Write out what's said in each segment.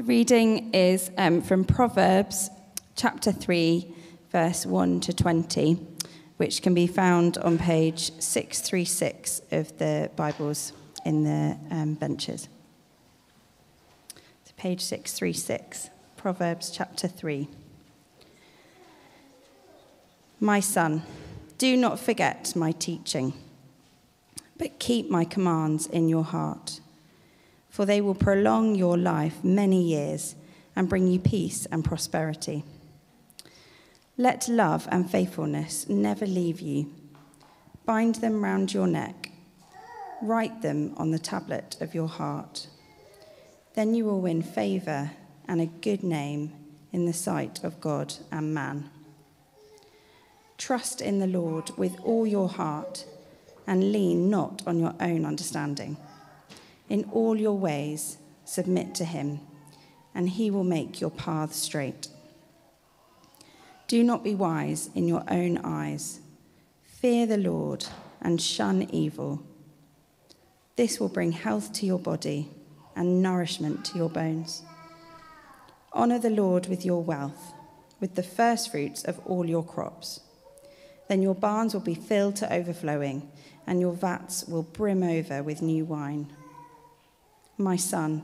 The reading is um, from Proverbs chapter 3, verse 1 to 20, which can be found on page 636 of the Bibles in the um, benches. So page 636, Proverbs chapter 3. My son, do not forget my teaching, but keep my commands in your heart, for they will prolong your life many years and bring you peace and prosperity. Let love and faithfulness never leave you. Bind them round your neck. Write them on the tablet of your heart. Then you will win favor and a good name in the sight of God and man. Trust in the Lord with all your heart and lean not on your own understanding. In all your ways, submit to him, and he will make your path straight. Do not be wise in your own eyes. Fear the Lord and shun evil. This will bring health to your body and nourishment to your bones. Honor the Lord with your wealth, with the firstfruits of all your crops. Then your barns will be filled to overflowing, and your vats will brim over with new wine. My son,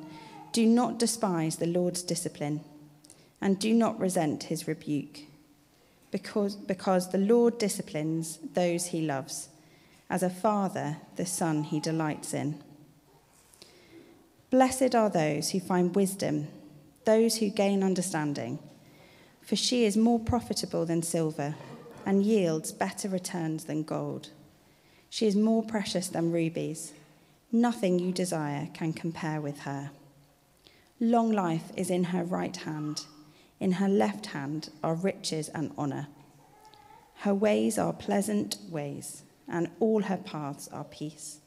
do not despise the Lord's discipline, and do not resent his rebuke, because, because the Lord disciplines those he loves, as a father the son he delights in. Blessed are those who find wisdom, those who gain understanding, for she is more profitable than silver and yields better returns than gold. She is more precious than rubies. Nothing you desire can compare with her. Long life is in her right hand. In her left hand are riches and honor. Her ways are pleasant ways, and all her paths are peace.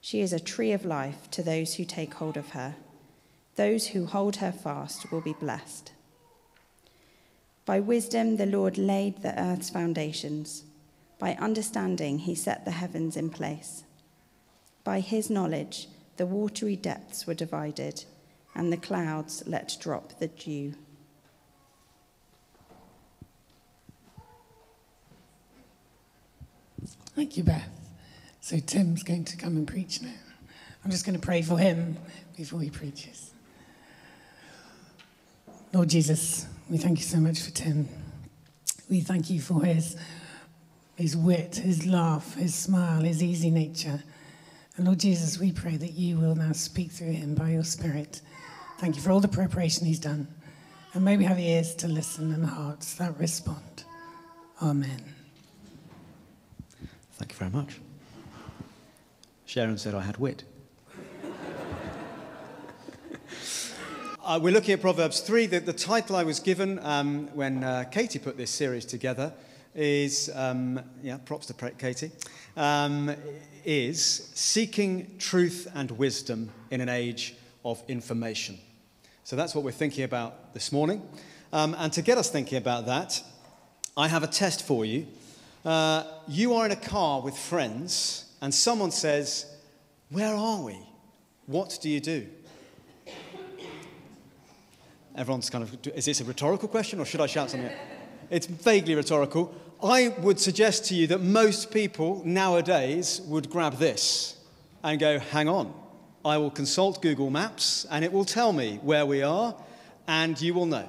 She is a tree of life to those who take hold of her. Those who hold her fast will be blessed. By wisdom, the Lord laid the earth's foundations. By understanding, he set the heavens in place. By his knowledge, the watery depths were divided, and the clouds let drop the dew. Thank you, Beth. So Tim's going to come and preach now. I'm just going to pray for him before he preaches. Lord Jesus, we thank you so much for Tim. We thank you for his, his wit, his laugh, his smile, his easy nature. And Lord Jesus, we pray that you will now speak through him by your Spirit. Thank you for all the preparation he's done. And may we have ears to listen and hearts that respond. Amen. Thank you very much. Sharon said I had wit. uh, we're looking at Proverbs 3. The, the title I was given um, when uh, Katie put this series together is, um, yeah, props to Katie, um, is Seeking Truth and Wisdom in an Age of Information. So that's what we're thinking about this morning. Um, and to get us thinking about that, I have a test for you. Uh, you are in a car with friends, and someone says, Where are we? What do you do? Everyone's kind of, is this a rhetorical question or should I shout something? It's vaguely rhetorical. I would suggest to you that most people nowadays would grab this and go, Hang on, I will consult Google Maps and it will tell me where we are, and you will know.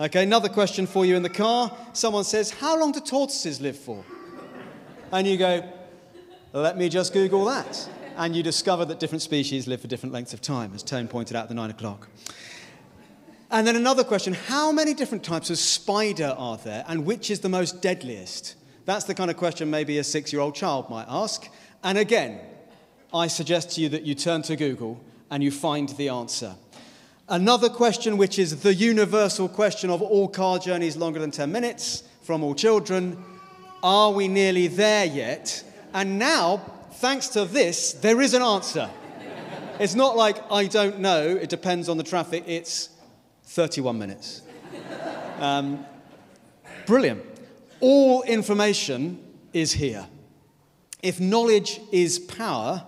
Okay, another question for you in the car. Someone says, How long do tortoises live for? And you go, Let me just Google that. And you discover that different species live for different lengths of time, as Tone pointed out at the nine o'clock. And then another question How many different types of spider are there, and which is the most deadliest? That's the kind of question maybe a six year old child might ask. And again, I suggest to you that you turn to Google and you find the answer. Another question, which is the universal question of all car journeys longer than 10 minutes from all children are we nearly there yet? And now, thanks to this, there is an answer. It's not like I don't know, it depends on the traffic, it's 31 minutes. Um, brilliant. All information is here. If knowledge is power,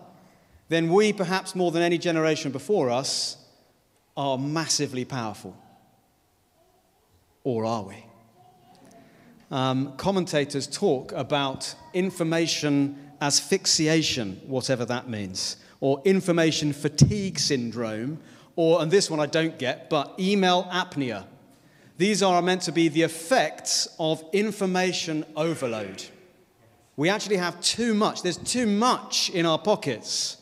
then we, perhaps more than any generation before us, are massively powerful. Or are we? Um, commentators talk about information asphyxiation, whatever that means, or information fatigue syndrome, or, and this one I don't get, but email apnea. These are meant to be the effects of information overload. We actually have too much. There's too much in our pockets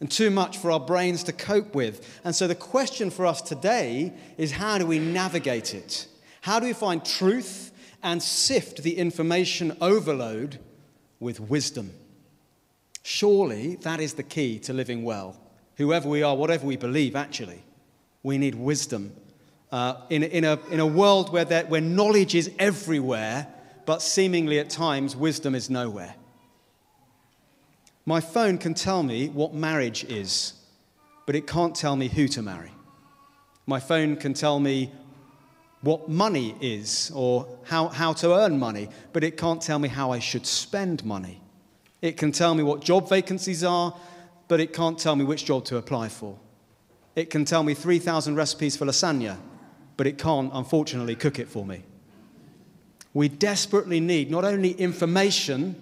and too much for our brains to cope with. And so the question for us today is how do we navigate it? How do we find truth and sift the information overload with wisdom? Surely that is the key to living well. Whoever we are, whatever we believe, actually, we need wisdom. Uh, in, in, a, in a world where, there, where knowledge is everywhere, but seemingly at times wisdom is nowhere. My phone can tell me what marriage is, but it can't tell me who to marry. My phone can tell me what money is or how, how to earn money, but it can't tell me how I should spend money. It can tell me what job vacancies are, but it can't tell me which job to apply for. It can tell me 3,000 recipes for lasagna, but it can't, unfortunately, cook it for me. We desperately need not only information,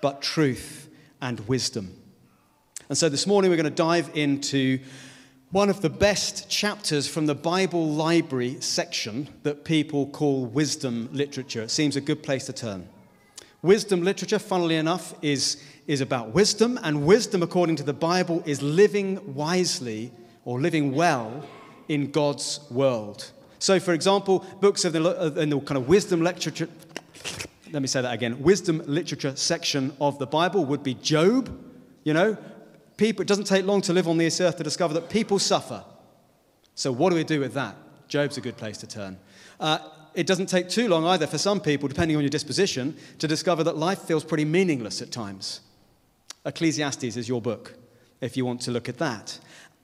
but truth and wisdom. And so this morning we're going to dive into one of the best chapters from the Bible library section that people call wisdom literature. It seems a good place to turn. Wisdom literature, funnily enough, is, is about wisdom, and wisdom, according to the Bible, is living wisely or living well in God's world. So, for example, books of the, in the kind of wisdom literature, let me say that again, wisdom literature section of the Bible would be Job. You know, people, it doesn't take long to live on this earth to discover that people suffer. So, what do we do with that? Job's a good place to turn. Uh, it doesn't take too long either for some people, depending on your disposition, to discover that life feels pretty meaningless at times. Ecclesiastes is your book, if you want to look at that.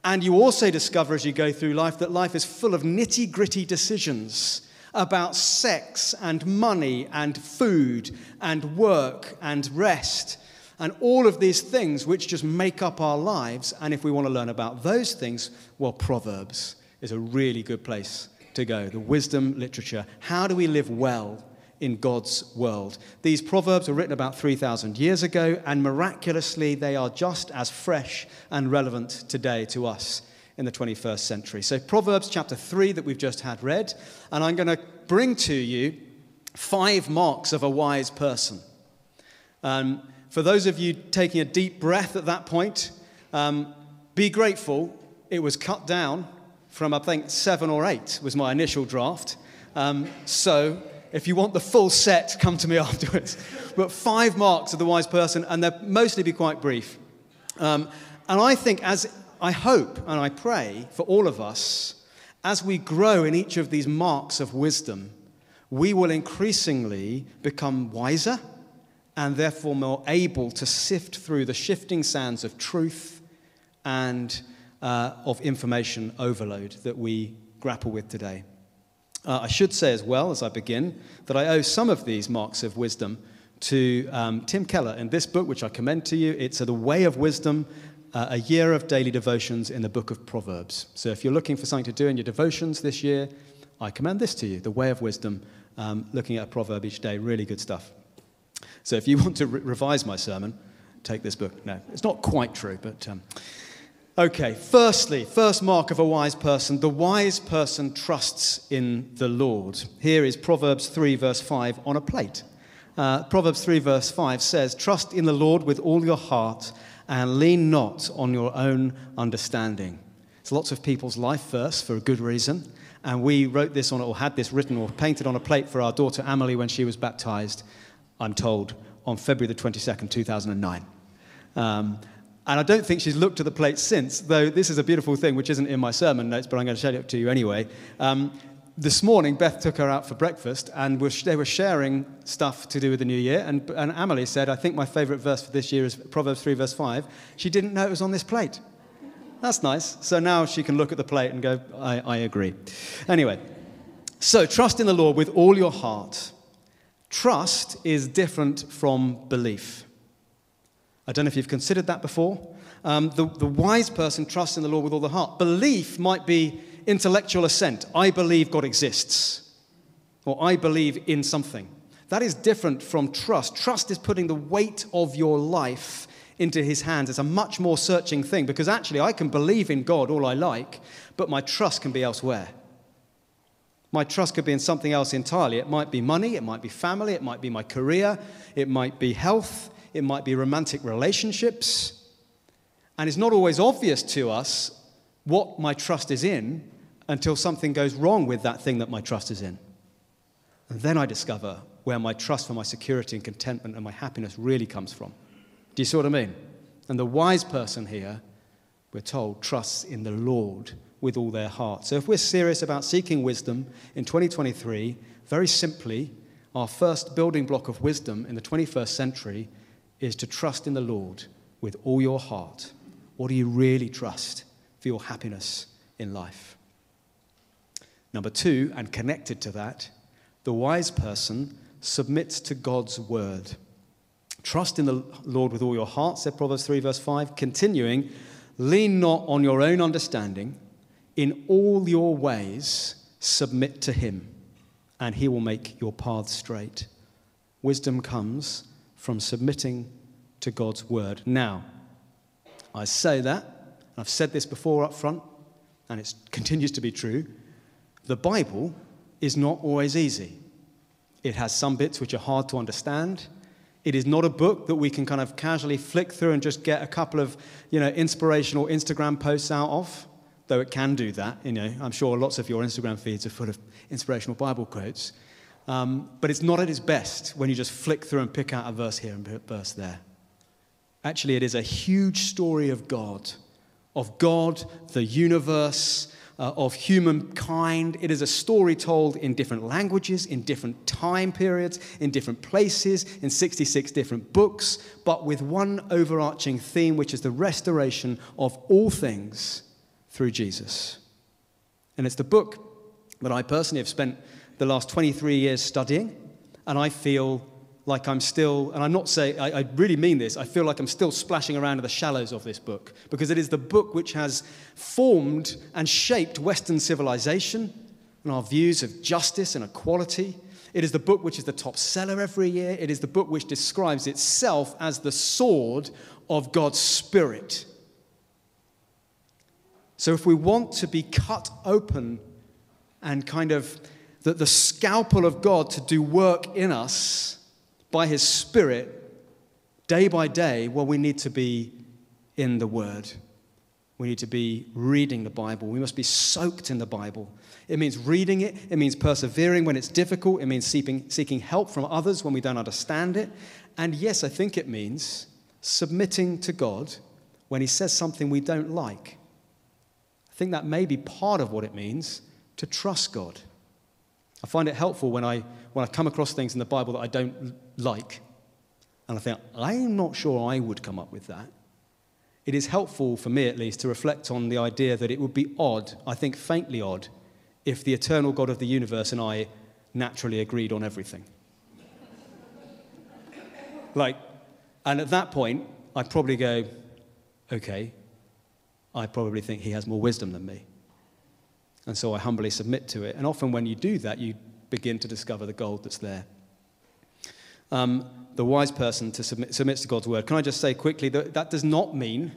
And you also discover as you go through life that life is full of nitty gritty decisions about sex and money and food and work and rest and all of these things which just make up our lives. And if we want to learn about those things, well, Proverbs is a really good place to go. The wisdom literature. How do we live well in God's world? These Proverbs were written about 3,000 years ago, and miraculously, they are just as fresh and relevant today to us in the 21st century. So, Proverbs chapter 3 that we've just had read, and I'm going to bring to you five marks of a wise person. Um, for those of you taking a deep breath at that point, um, be grateful it was cut down from, I think, seven or eight was my initial draft. Um, so, if you want the full set, come to me afterwards. but five marks of the wise person, and they'll mostly be quite brief. Um, and I think, as I hope and I pray for all of us, as we grow in each of these marks of wisdom, we will increasingly become wiser and therefore more able to sift through the shifting sands of truth and uh, of information overload that we grapple with today. Uh, I should say as well, as I begin, that I owe some of these marks of wisdom to um, Tim Keller in this book, which I commend to you. It's The Way of Wisdom uh, a year of daily devotions in the book of Proverbs. So if you're looking for something to do in your devotions this year, I commend this to you The Way of Wisdom, um, looking at a proverb each day. Really good stuff. So if you want to re- revise my sermon, take this book. No, it's not quite true, but. Um, okay, firstly, first mark of a wise person the wise person trusts in the Lord. Here is Proverbs 3, verse 5 on a plate. Uh, Proverbs 3, verse 5 says, Trust in the Lord with all your heart and lean not on your own understanding. It's lots of people's life verse for a good reason. And we wrote this on, or had this written or painted on a plate for our daughter Amelie when she was baptized, I'm told, on February the 22nd, 2009. Um, and I don't think she's looked at the plate since, though this is a beautiful thing, which isn't in my sermon notes, but I'm going to show it to you anyway. Um, this morning, Beth took her out for breakfast, and they were sharing stuff to do with the new year. And, and Amelie said, I think my favorite verse for this year is Proverbs 3, verse 5. She didn't know it was on this plate. That's nice. So now she can look at the plate and go, I, I agree. Anyway, so trust in the Lord with all your heart. Trust is different from belief. I don't know if you've considered that before. Um, the, the wise person trusts in the Lord with all the heart. Belief might be intellectual assent. I believe God exists, or I believe in something. That is different from trust. Trust is putting the weight of your life into his hands. It's a much more searching thing because actually I can believe in God all I like, but my trust can be elsewhere. My trust could be in something else entirely. It might be money, it might be family, it might be my career, it might be health, it might be romantic relationships. And it's not always obvious to us what my trust is in until something goes wrong with that thing that my trust is in. And then I discover where my trust for my security and contentment and my happiness really comes from. Do you see what I mean? And the wise person here, we're told, trusts in the Lord with all their heart. So if we're serious about seeking wisdom in 2023, very simply, our first building block of wisdom in the 21st century is to trust in the Lord with all your heart. What do you really trust for your happiness in life? Number two, and connected to that, the wise person submits to God's word. Trust in the Lord with all your heart, said Proverbs 3, verse 5. Continuing, lean not on your own understanding. In all your ways, submit to him, and he will make your path straight. Wisdom comes from submitting to God's word. Now, I say that, I've said this before up front, and it continues to be true. The Bible is not always easy. It has some bits which are hard to understand. It is not a book that we can kind of casually flick through and just get a couple of, you know, inspirational Instagram posts out of, though it can do that. You know, I'm sure lots of your Instagram feeds are full of inspirational Bible quotes. Um, but it's not at its best when you just flick through and pick out a verse here and a verse there. Actually, it is a huge story of God, of God, the universe, uh, of humankind. It is a story told in different languages, in different time periods, in different places, in 66 different books, but with one overarching theme, which is the restoration of all things through Jesus. And it's the book that I personally have spent the last 23 years studying, and I feel like I'm still, and I'm not saying, I, really mean this, I feel like I'm still splashing around in the shallows of this book because it is the book which has formed and shaped Western civilization and our views of justice and equality. It is the book which is the top seller every year. It is the book which describes itself as the sword of God's Spirit. So if we want to be cut open and kind of the, the scalpel of God to do work in us, by His Spirit day by day, well, we need to be in the Word. We need to be reading the Bible. We must be soaked in the Bible. It means reading it, it means persevering when it's difficult, it means seeking, seeking help from others when we don't understand it. And yes, I think it means submitting to God when He says something we don't like. I think that may be part of what it means to trust God. I find it helpful when I, when I come across things in the Bible that I don't like. And I think, I'm not sure I would come up with that. It is helpful, for me at least, to reflect on the idea that it would be odd, I think faintly odd, if the eternal God of the universe and I naturally agreed on everything. like, and at that point, I'd probably go, okay, I probably think he has more wisdom than me. And so I humbly submit to it. And often when you do that, you begin to discover the gold that's there. Um, the wise person to submit, submits to God's word. Can I just say quickly that that does not mean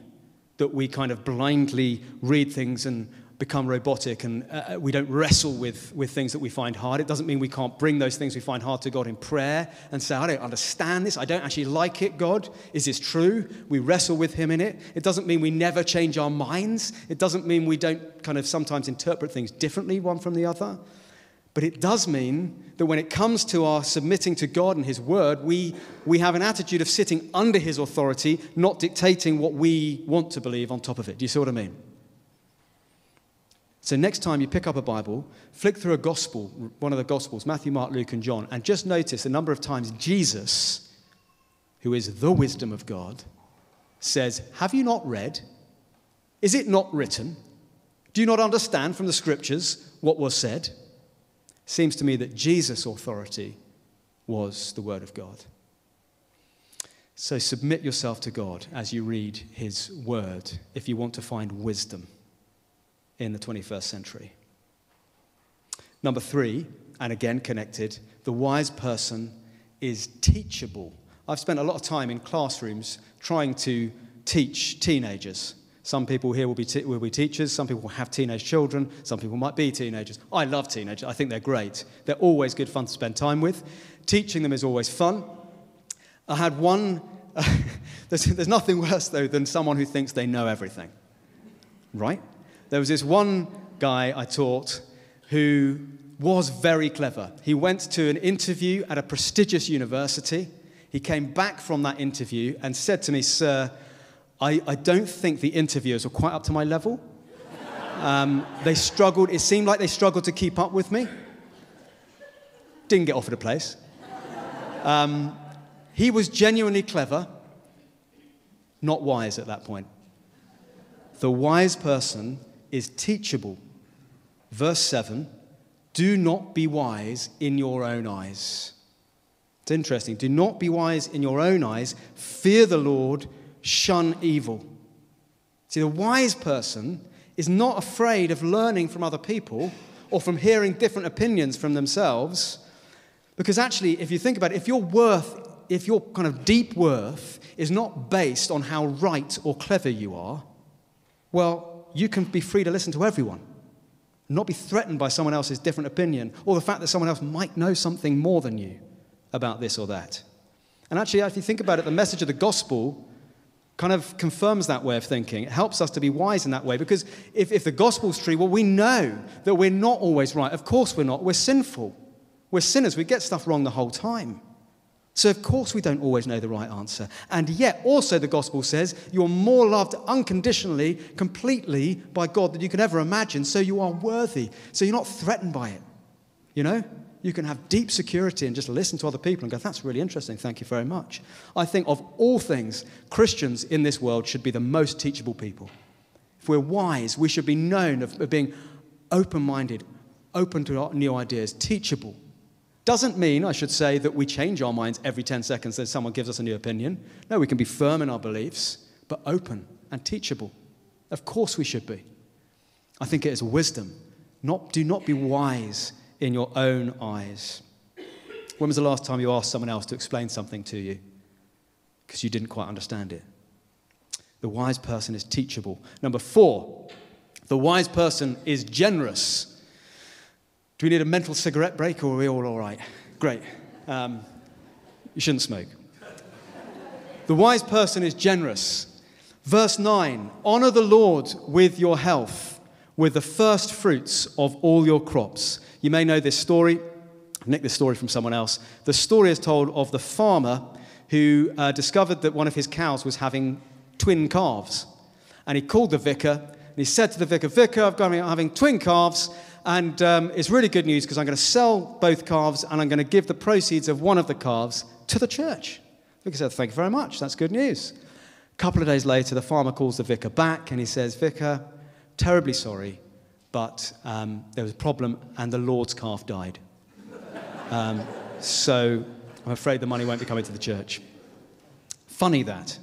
that we kind of blindly read things and become robotic and uh, uh, we don't wrestle with, with things that we find hard. It doesn't mean we can't bring those things we find hard to God in prayer and say, I don't understand this. I don't actually like it, God. Is this true? We wrestle with Him in it. It doesn't mean we never change our minds. It doesn't mean we don't kind of sometimes interpret things differently one from the other. But it does mean that when it comes to our submitting to God and His Word, we, we have an attitude of sitting under His authority, not dictating what we want to believe on top of it. Do you see what I mean? So, next time you pick up a Bible, flick through a gospel, one of the gospels, Matthew, Mark, Luke, and John, and just notice a number of times Jesus, who is the wisdom of God, says, Have you not read? Is it not written? Do you not understand from the scriptures what was said? Seems to me that Jesus' authority was the Word of God. So submit yourself to God as you read His Word if you want to find wisdom. In the 21st century. Number three, and again connected, the wise person is teachable. I've spent a lot of time in classrooms trying to teach teenagers. Some people here will be, te- will be teachers, some people will have teenage children, some people might be teenagers. I love teenagers, I think they're great. They're always good fun to spend time with. Teaching them is always fun. I had one, there's, there's nothing worse though than someone who thinks they know everything, right? There was this one guy I taught who was very clever. He went to an interview at a prestigious university. He came back from that interview and said to me, Sir, I, I don't think the interviewers were quite up to my level. Um, they struggled, it seemed like they struggled to keep up with me. Didn't get offered a place. Um, he was genuinely clever, not wise at that point. The wise person is teachable. Verse 7 Do not be wise in your own eyes. It's interesting. Do not be wise in your own eyes. Fear the Lord, shun evil. See, the wise person is not afraid of learning from other people or from hearing different opinions from themselves. Because actually, if you think about it, if your worth, if your kind of deep worth is not based on how right or clever you are, well, you can be free to listen to everyone, not be threatened by someone else's different opinion or the fact that someone else might know something more than you about this or that. And actually, if you think about it, the message of the gospel kind of confirms that way of thinking. It helps us to be wise in that way because if, if the gospel's true, well, we know that we're not always right. Of course, we're not. We're sinful. We're sinners. We get stuff wrong the whole time. So, of course, we don't always know the right answer. And yet, also, the gospel says you're more loved unconditionally, completely by God than you can ever imagine. So, you are worthy. So, you're not threatened by it. You know? You can have deep security and just listen to other people and go, that's really interesting. Thank you very much. I think, of all things, Christians in this world should be the most teachable people. If we're wise, we should be known of being open minded, open to new ideas, teachable doesn't mean, I should say, that we change our minds every 10 seconds that someone gives us a new opinion. No, we can be firm in our beliefs, but open and teachable. Of course we should be. I think it is wisdom. Not, do not be wise in your own eyes. When was the last time you asked someone else to explain something to you because you didn't quite understand it? The wise person is teachable. Number four, the wise person is generous. Do we need a mental cigarette break or are we all all right? Great. Um, you shouldn't smoke. The wise person is generous. Verse 9 Honor the Lord with your health, with the first fruits of all your crops. You may know this story. Nicked this story from someone else. The story is told of the farmer who uh, discovered that one of his cows was having twin calves. And he called the vicar and he said to the vicar, Vicar, I've got having twin calves. And um, it's really good news because I'm going to sell both calves and I'm going to give the proceeds of one of the calves to the church. Vicar said, Thank you very much. That's good news. A couple of days later, the farmer calls the vicar back and he says, Vicar, terribly sorry, but um, there was a problem and the Lord's calf died. Um, so I'm afraid the money won't be coming to the church. Funny that.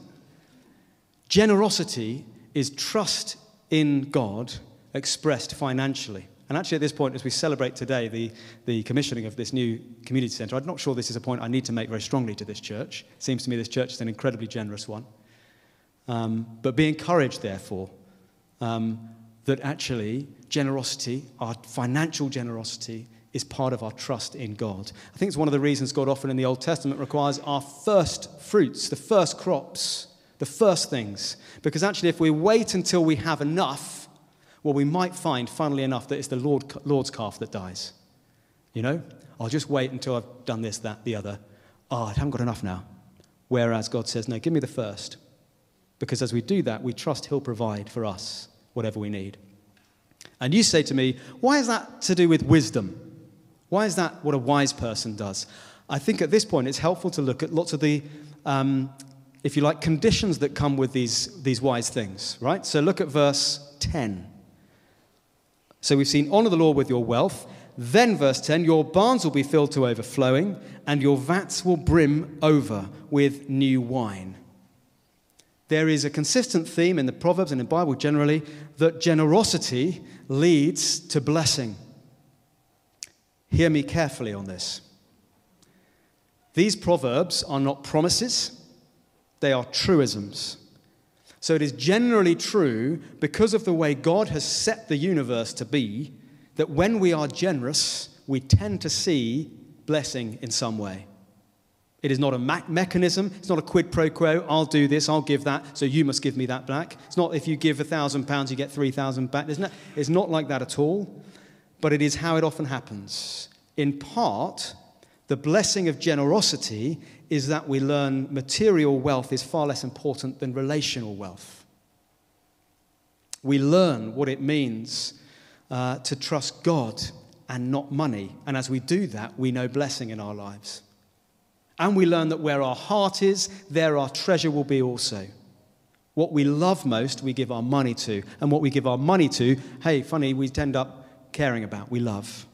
Generosity is trust in God expressed financially. And actually, at this point, as we celebrate today the, the commissioning of this new community centre, I'm not sure this is a point I need to make very strongly to this church. It seems to me this church is an incredibly generous one. Um, but be encouraged, therefore, um, that actually generosity, our financial generosity, is part of our trust in God. I think it's one of the reasons God often in the Old Testament requires our first fruits, the first crops, the first things. Because actually, if we wait until we have enough, well, we might find, funnily enough, that it's the Lord, Lord's calf that dies. You know? I'll just wait until I've done this, that, the other. Oh, I haven't got enough now. Whereas God says, no, give me the first. Because as we do that, we trust He'll provide for us whatever we need. And you say to me, why is that to do with wisdom? Why is that what a wise person does? I think at this point it's helpful to look at lots of the, um, if you like, conditions that come with these, these wise things, right? So look at verse 10. So we've seen honor the Lord with your wealth. Then, verse 10, your barns will be filled to overflowing, and your vats will brim over with new wine. There is a consistent theme in the Proverbs and in the Bible generally that generosity leads to blessing. Hear me carefully on this. These proverbs are not promises, they are truisms. So it is generally true, because of the way God has set the universe to be, that when we are generous, we tend to see blessing in some way. It is not a me- mechanism. It's not a quid pro quo. I'll do this, I'll give that, so you must give me that back. It's not if you give a thousand pounds, you get three thousand back. It's not like that at all. But it is how it often happens. In part, the blessing of generosity is that we learn material wealth is far less important than relational wealth. We learn what it means uh, to trust God and not money. And as we do that, we know blessing in our lives. And we learn that where our heart is, there our treasure will be also. What we love most, we give our money to. And what we give our money to, hey, funny, we end up caring about, we love.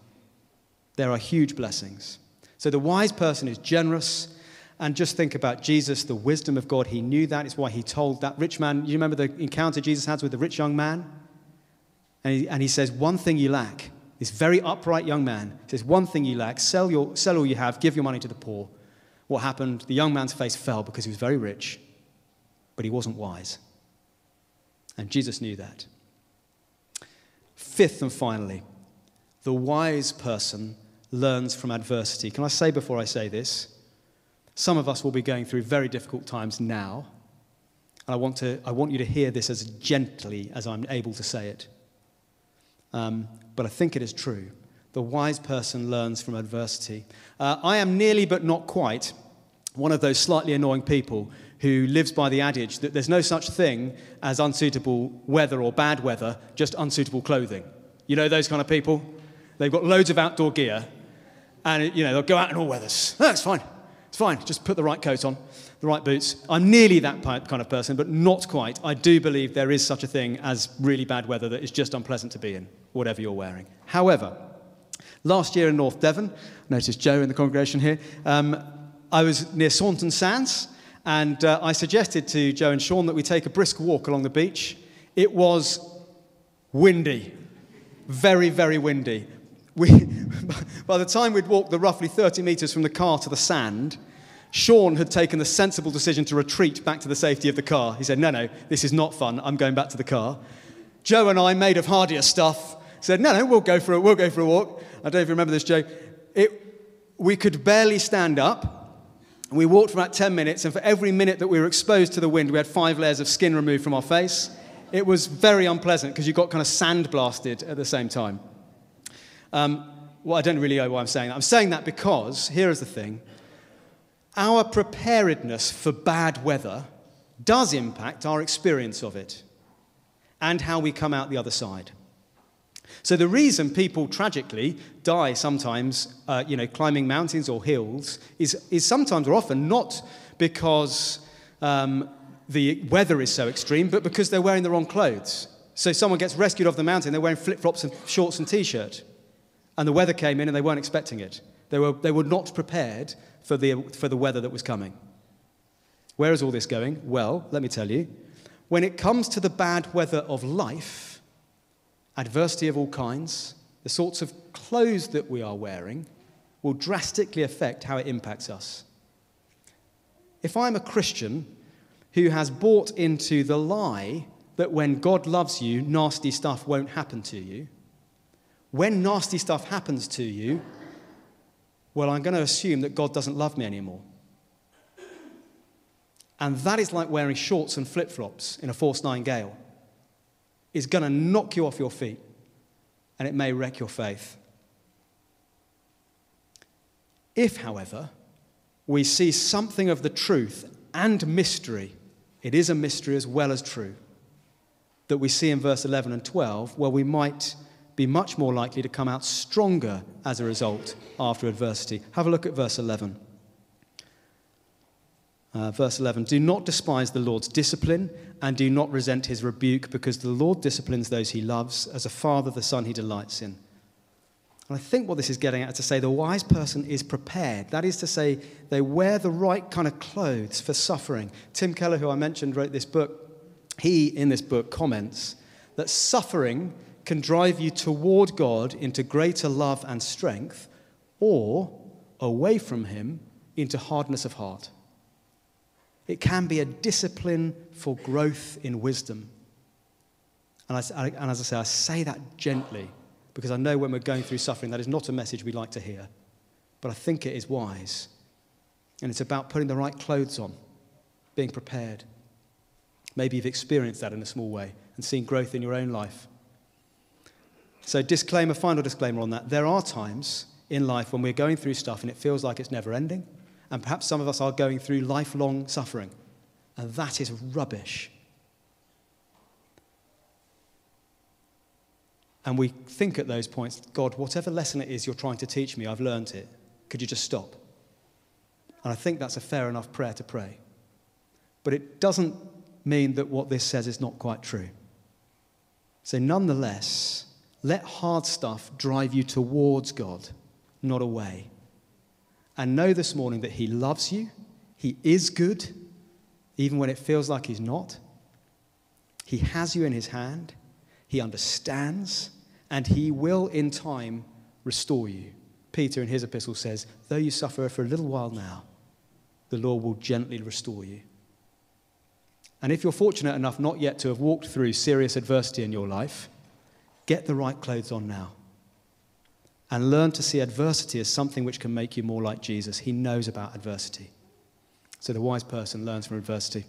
There are huge blessings. So the wise person is generous. And just think about Jesus, the wisdom of God. He knew that. It's why he told that rich man. You remember the encounter Jesus had with the rich young man? And he, and he says, One thing you lack. This very upright young man says, One thing you lack. Sell, your, sell all you have, give your money to the poor. What happened? The young man's face fell because he was very rich, but he wasn't wise. And Jesus knew that. Fifth and finally, the wise person learns from adversity. Can I say before I say this? Some of us will be going through very difficult times now. And I want, to, I want you to hear this as gently as I'm able to say it. Um, but I think it is true. The wise person learns from adversity. Uh, I am nearly, but not quite, one of those slightly annoying people who lives by the adage that there's no such thing as unsuitable weather or bad weather, just unsuitable clothing. You know those kind of people? They've got loads of outdoor gear, and you know they'll go out in all weathers. That's fine. It's fine. Just put the right coat on, the right boots. I'm nearly that kind of person, but not quite. I do believe there is such a thing as really bad weather that is just unpleasant to be in, whatever you're wearing. However, last year in North Devon, notice Joe in the congregation here, um, I was near Saunton Sands, and uh, I suggested to Joe and Sean that we take a brisk walk along the beach. It was windy, very, very windy. We, by the time we'd walked the roughly 30 metres from the car to the sand, Sean had taken the sensible decision to retreat back to the safety of the car. He said, No, no, this is not fun. I'm going back to the car. Joe and I, made of hardier stuff, said, No, no, we'll go for a, we'll go for a walk. I don't if you remember this, Joe. It, we could barely stand up. We walked for about 10 minutes, and for every minute that we were exposed to the wind, we had five layers of skin removed from our face. It was very unpleasant because you got kind of sandblasted at the same time. Um, well, I don't really know why I'm saying that. I'm saying that because, here is the thing our preparedness for bad weather does impact our experience of it and how we come out the other side. So the reason people tragically die sometimes, uh, you know, climbing mountains or hills, is, is sometimes or often not because um, the weather is so extreme, but because they're wearing the wrong clothes. So someone gets rescued off the mountain, they're wearing flip-flops and shorts and t-shirt, and the weather came in and they weren't expecting it. They were, they were not prepared for the, for the weather that was coming. Where is all this going? Well, let me tell you. When it comes to the bad weather of life, adversity of all kinds, the sorts of clothes that we are wearing will drastically affect how it impacts us. If I'm a Christian who has bought into the lie that when God loves you, nasty stuff won't happen to you, when nasty stuff happens to you, well, I'm going to assume that God doesn't love me anymore. And that is like wearing shorts and flip flops in a force 9 gale is going to knock you off your feet and it may wreck your faith. If, however, we see something of the truth and mystery, it is a mystery as well as true, that we see in verse 11 and 12, where we might be much more likely to come out stronger as a result after adversity. Have a look at verse 11. Uh, verse 11 Do not despise the Lord's discipline and do not resent his rebuke, because the Lord disciplines those he loves, as a father the son he delights in. And I think what this is getting at is to say the wise person is prepared. That is to say, they wear the right kind of clothes for suffering. Tim Keller, who I mentioned, wrote this book. He, in this book, comments that suffering can drive you toward God into greater love and strength, or away from Him into hardness of heart. It can be a discipline for growth in wisdom. And, I, and as I say, I say that gently because I know when we're going through suffering, that is not a message we like to hear. But I think it is wise. And it's about putting the right clothes on, being prepared. Maybe you've experienced that in a small way and seen growth in your own life. So, disclaimer, final disclaimer on that. There are times in life when we're going through stuff and it feels like it's never ending. And perhaps some of us are going through lifelong suffering. And that is rubbish. And we think at those points, God, whatever lesson it is you're trying to teach me, I've learned it. Could you just stop? And I think that's a fair enough prayer to pray. But it doesn't mean that what this says is not quite true. So, nonetheless, let hard stuff drive you towards God, not away. And know this morning that He loves you, He is good, even when it feels like He's not. He has you in His hand, He understands, and he will in time restore you. Peter in his epistle says, Though you suffer for a little while now, the Lord will gently restore you. And if you're fortunate enough not yet to have walked through serious adversity in your life, get the right clothes on now. And learn to see adversity as something which can make you more like Jesus. He knows about adversity. So the wise person learns from adversity.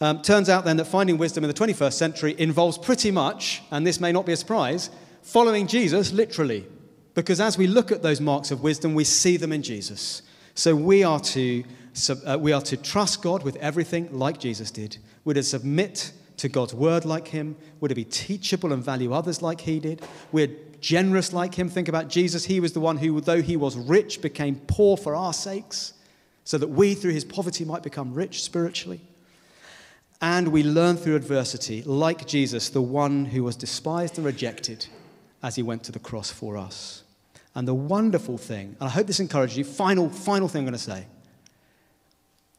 Um, turns out then that finding wisdom in the 21st century involves pretty much, and this may not be a surprise, following Jesus literally. Because as we look at those marks of wisdom, we see them in Jesus. So we are to, uh, we are to trust God with everything like Jesus did. We're to submit to God's word like him. We're to be teachable and value others like he did. We're generous like him. Think about Jesus. He was the one who, though he was rich, became poor for our sakes, so that we, through his poverty, might become rich spiritually. And we learn through adversity, like Jesus, the one who was despised and rejected as he went to the cross for us. And the wonderful thing, and I hope this encourages you, final, final thing I'm going to say.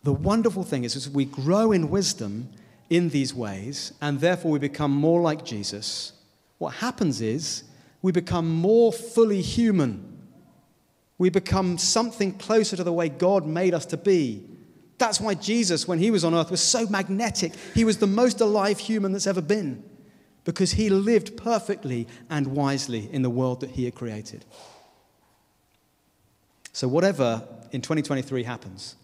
The wonderful thing is, as we grow in wisdom in these ways, and therefore we become more like Jesus, what happens is we become more fully human. We become something closer to the way God made us to be that's why Jesus, when he was on earth, was so magnetic. He was the most alive human that's ever been because he lived perfectly and wisely in the world that he had created. So, whatever in 2023 happens,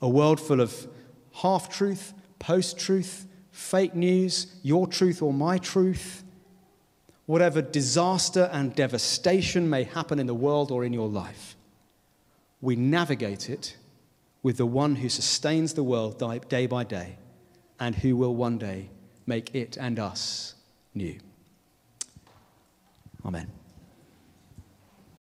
a world full of half truth, post truth, fake news, your truth or my truth, whatever disaster and devastation may happen in the world or in your life, we navigate it with the one who sustains the world day by day and who will one day make it and us new. Amen.